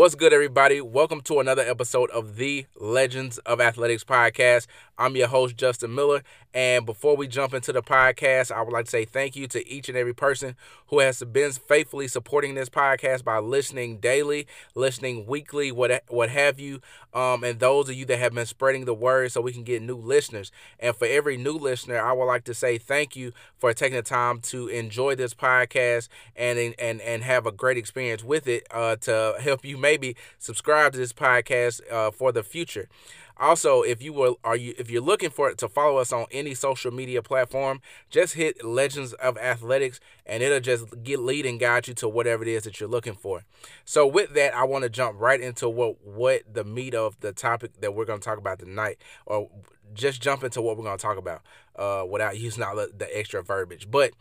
What's good, everybody? Welcome to another episode of the Legends of Athletics podcast. I'm your host, Justin Miller. And before we jump into the podcast, I would like to say thank you to each and every person who has been faithfully supporting this podcast by listening daily, listening weekly, what what have you. Um, and those of you that have been spreading the word so we can get new listeners. And for every new listener, I would like to say thank you for taking the time to enjoy this podcast and and and have a great experience with it uh, to help you maybe subscribe to this podcast uh, for the future. Also, if you will, are you if you're looking for it to follow us on any social media platform, just hit Legends of Athletics, and it'll just get lead and guide you to whatever it is that you're looking for. So, with that, I want to jump right into what what the meat of the topic that we're going to talk about tonight, or just jump into what we're going to talk about, uh, without using all the, the extra verbiage. But,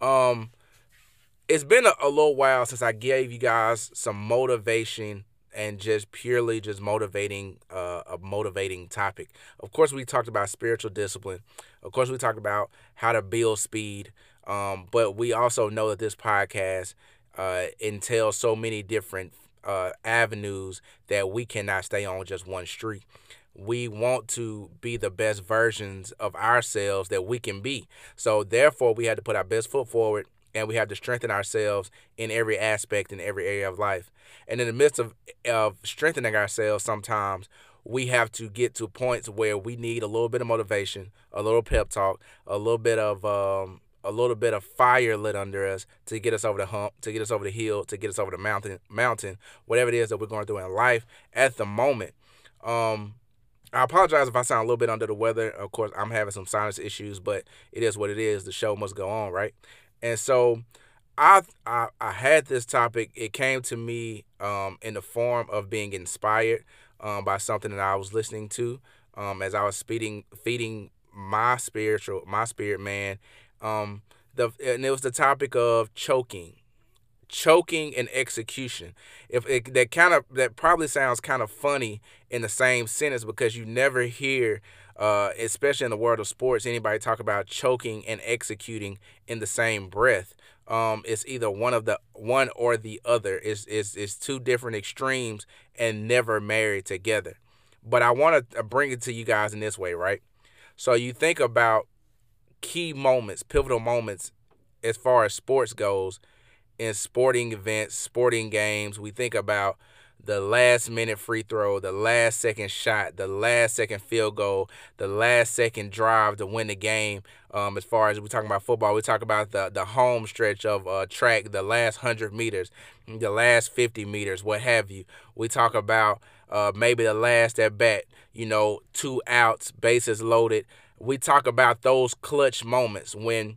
um, it's been a, a little while since I gave you guys some motivation and just purely just motivating uh, a motivating topic. Of course, we talked about spiritual discipline. Of course, we talked about how to build speed. Um, but we also know that this podcast uh, entails so many different uh, avenues that we cannot stay on just one street. We want to be the best versions of ourselves that we can be. So, therefore, we had to put our best foot forward and we have to strengthen ourselves in every aspect in every area of life. And in the midst of of strengthening ourselves, sometimes we have to get to points where we need a little bit of motivation, a little pep talk, a little bit of um, a little bit of fire lit under us to get us over the hump, to get us over the hill, to get us over the mountain, mountain, whatever it is that we're going through in life at the moment. Um, I apologize if I sound a little bit under the weather. Of course, I'm having some sinus issues, but it is what it is. The show must go on, right? And so I, I, I had this topic. It came to me um, in the form of being inspired um, by something that I was listening to um, as I was feeding feeding my spiritual my spirit man. Um, the and it was the topic of choking, choking and execution. If it, that kind of that probably sounds kind of funny in the same sentence because you never hear uh, especially in the world of sports, anybody talk about choking and executing in the same breath. Um, it's either one of the one or the other. It's, it's, it's two different extremes and never married together. But I want to bring it to you guys in this way, right? So you think about key moments, pivotal moments as far as sports goes in sporting events, sporting games. We think about the last minute free throw, the last second shot, the last second field goal, the last second drive to win the game. Um, as far as we're talking about football, we talk about the the home stretch of uh, track, the last hundred meters, the last fifty meters, what have you. We talk about uh, maybe the last at bat, you know, two outs, bases loaded. We talk about those clutch moments when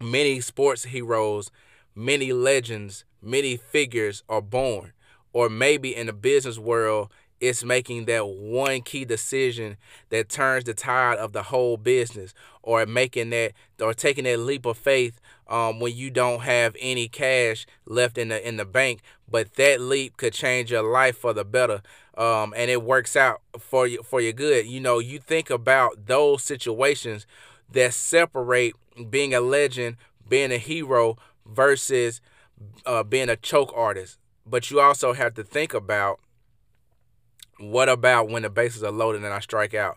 many sports heroes, many legends, many figures are born. Or maybe in the business world it's making that one key decision that turns the tide of the whole business. Or making that or taking that leap of faith um, when you don't have any cash left in the in the bank. But that leap could change your life for the better um, and it works out for you for your good. You know you think about those situations that separate being a legend being a hero versus uh, being a choke artist but you also have to think about what about when the bases are loaded and I strike out?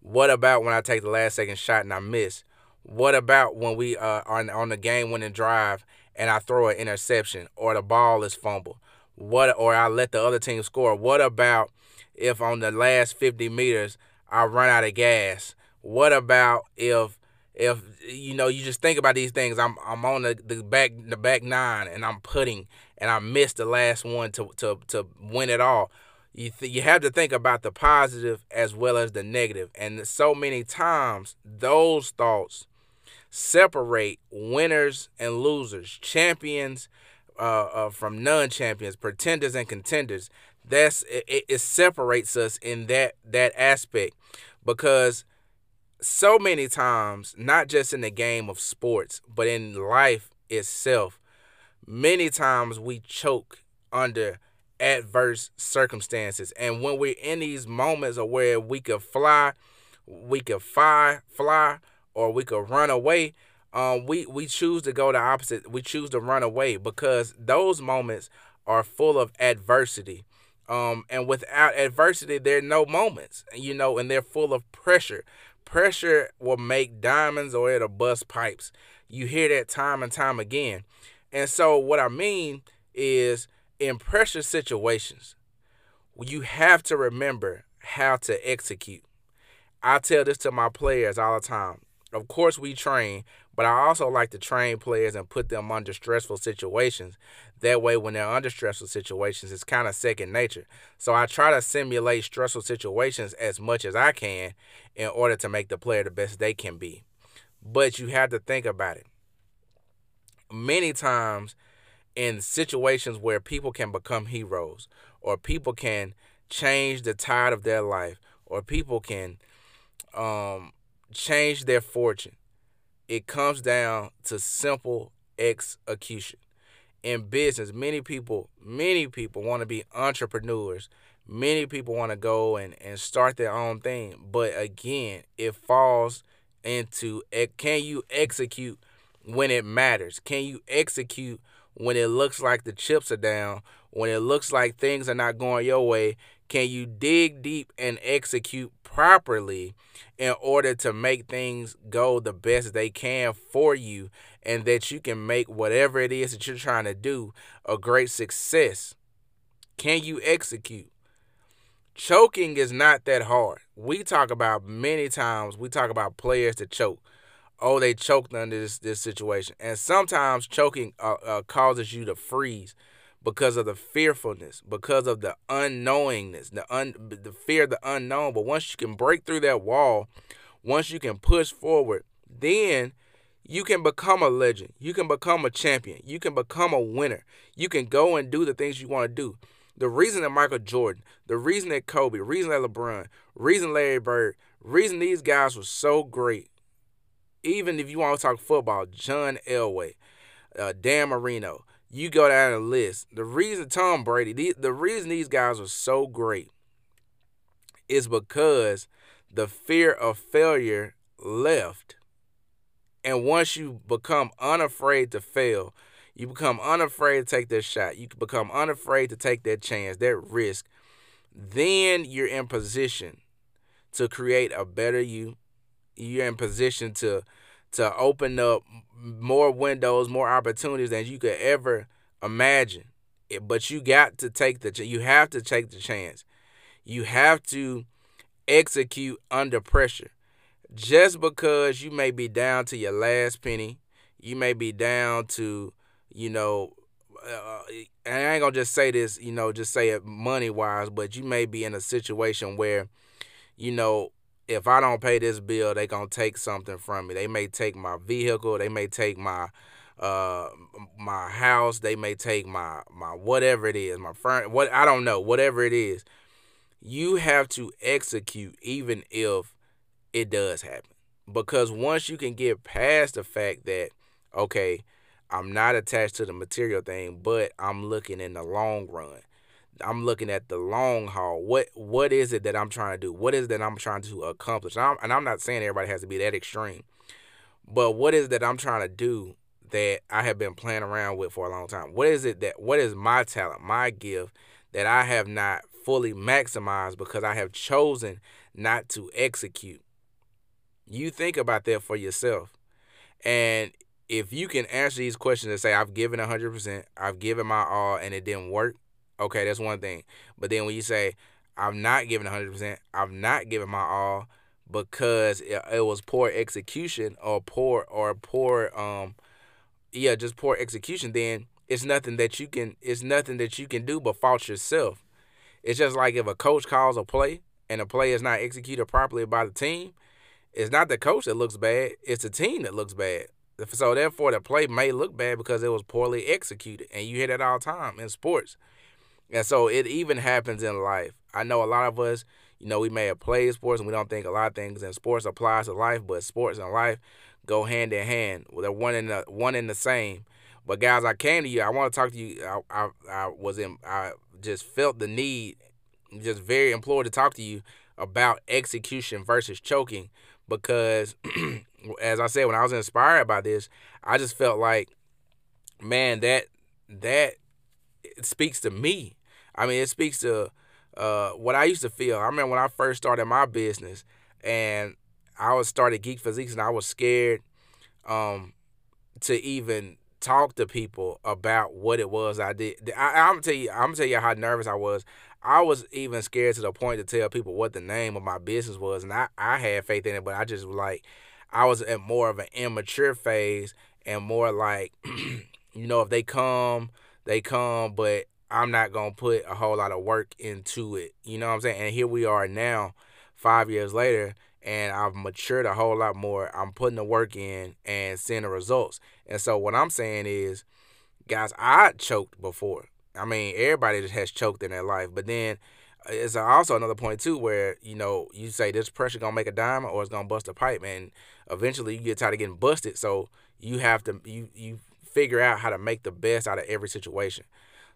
What about when I take the last second shot and I miss? What about when we uh, are on the game winning drive and I throw an interception or the ball is fumbled? What or I let the other team score? What about if on the last 50 meters I run out of gas? What about if if you know you just think about these things i'm i'm on the, the back the back nine and i'm putting and i missed the last one to to to win it all. You th- you have to think about the positive as well as the negative. And so many times those thoughts separate winners and losers. Champions uh, uh, from non-champions pretenders and contenders. That's it, it separates us in that that aspect. Because so many times, not just in the game of sports, but in life itself, many times we choke under adverse circumstances. And when we're in these moments of where we could fly, we could fly, fly, or we could run away, um, we, we choose to go the opposite. We choose to run away because those moments are full of adversity. Um, and without adversity, there are no moments, you know, and they're full of pressure. Pressure will make diamonds or it'll bust pipes. You hear that time and time again. And so, what I mean is in pressure situations, you have to remember how to execute. I tell this to my players all the time. Of course, we train, but I also like to train players and put them under stressful situations. That way, when they're under stressful situations, it's kind of second nature. So I try to simulate stressful situations as much as I can in order to make the player the best they can be. But you have to think about it. Many times, in situations where people can become heroes, or people can change the tide of their life, or people can um, change their fortune. It comes down to simple execution. In business, many people, many people want to be entrepreneurs. Many people want to go and, and start their own thing. But again, it falls into can you execute when it matters? Can you execute when it looks like the chips are down? When it looks like things are not going your way? Can you dig deep and execute properly in order to make things go the best they can for you and that you can make whatever it is that you're trying to do a great success. Can you execute? Choking is not that hard. We talk about many times, we talk about players that choke. Oh, they choked under this, this situation. And sometimes choking uh, uh, causes you to freeze because of the fearfulness, because of the unknowingness, the un, the fear of the unknown. But once you can break through that wall, once you can push forward, then you can become a legend. You can become a champion. You can become a winner. You can go and do the things you want to do. The reason that Michael Jordan, the reason that Kobe, the reason that LeBron, reason Larry Bird, reason these guys were so great, even if you want to talk football, John Elway, uh, Dan Marino, you go down the list. The reason Tom Brady, the, the reason these guys are so great is because the fear of failure left. And once you become unafraid to fail, you become unafraid to take that shot, you become unafraid to take that chance, that risk, then you're in position to create a better you. You're in position to to open up more windows, more opportunities than you could ever imagine. But you got to take the you have to take the chance. You have to execute under pressure. Just because you may be down to your last penny, you may be down to, you know, uh, and I ain't gonna just say this, you know, just say it money wise, but you may be in a situation where, you know, if I don't pay this bill, they gonna take something from me. They may take my vehicle, they may take my uh my house, they may take my my whatever it is, my friend, what I don't know, whatever it is. You have to execute even if it does happen. Because once you can get past the fact that okay, I'm not attached to the material thing, but I'm looking in the long run. I'm looking at the long haul. What what is it that I'm trying to do? What is that I'm trying to accomplish? And I'm, and I'm not saying everybody has to be that extreme, but what is it that I'm trying to do that I have been playing around with for a long time? What is it that what is my talent, my gift that I have not fully maximized because I have chosen not to execute? You think about that for yourself. And if you can answer these questions and say, I've given 100%, I've given my all, and it didn't work, Okay, that's one thing. But then when you say I'm not giving 100%, I'm not giving my all because it, it was poor execution or poor or poor um yeah, just poor execution, then it's nothing that you can it's nothing that you can do but fault yourself. It's just like if a coach calls a play and a play is not executed properly by the team, it's not the coach that looks bad, it's the team that looks bad. So therefore the play may look bad because it was poorly executed. And you hear that all the time in sports. And so it even happens in life. I know a lot of us, you know, we may have played sports and we don't think a lot of things in sports applies to life, but sports and life go hand in hand. They're one in the one in the same. But guys, I came to you. I want to talk to you. I, I, I was in. I just felt the need, just very implored to talk to you about execution versus choking, because as I said, when I was inspired by this, I just felt like, man, that that it speaks to me. I mean, it speaks to uh, what I used to feel. I remember when I first started my business, and I was started Geek Physiques, and I was scared um, to even talk to people about what it was I did. I, am gonna tell you, I'm gonna tell you how nervous I was. I was even scared to the point to tell people what the name of my business was, and I, I had faith in it, but I just like, I was at more of an immature phase and more like, you know, if they come, they come, but I'm not gonna put a whole lot of work into it. You know what I'm saying? And here we are now, five years later, and I've matured a whole lot more. I'm putting the work in and seeing the results. And so what I'm saying is, guys, I choked before. I mean, everybody just has choked in their life, but then uh, it's also another point too where you know you say this pressure gonna make a diamond or it's gonna bust a pipe, and eventually you get tired of getting busted. So you have to you you figure out how to make the best out of every situation.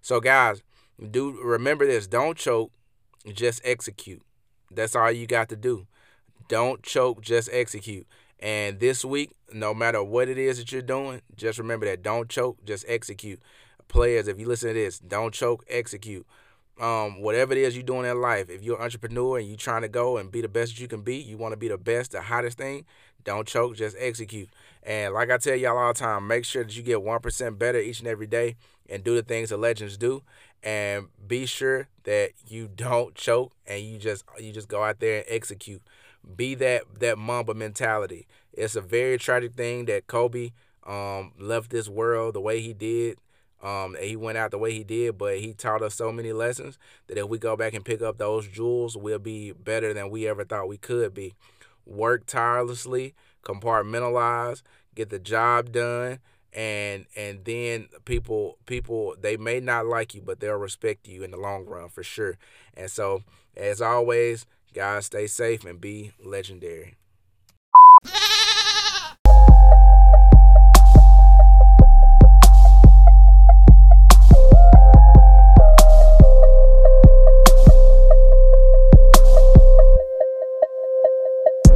So guys, do remember this: don't choke, just execute. That's all you got to do. Don't choke, just execute. And this week, no matter what it is that you're doing, just remember that don't choke, just execute. Players, if you listen to this, don't choke, execute. Um, whatever it is you're doing in life, if you're an entrepreneur and you're trying to go and be the best that you can be, you want to be the best, the hottest thing, don't choke, just execute. And like I tell y'all all the time, make sure that you get 1% better each and every day and do the things the legends do. And be sure that you don't choke and you just you just go out there and execute. Be that that Mamba mentality. It's a very tragic thing that Kobe um, left this world the way he did. Um, he went out the way he did, but he taught us so many lessons that if we go back and pick up those jewels, we'll be better than we ever thought we could be. Work tirelessly, compartmentalize, get the job done, and and then people people they may not like you, but they'll respect you in the long run for sure. And so, as always, guys, stay safe and be legendary.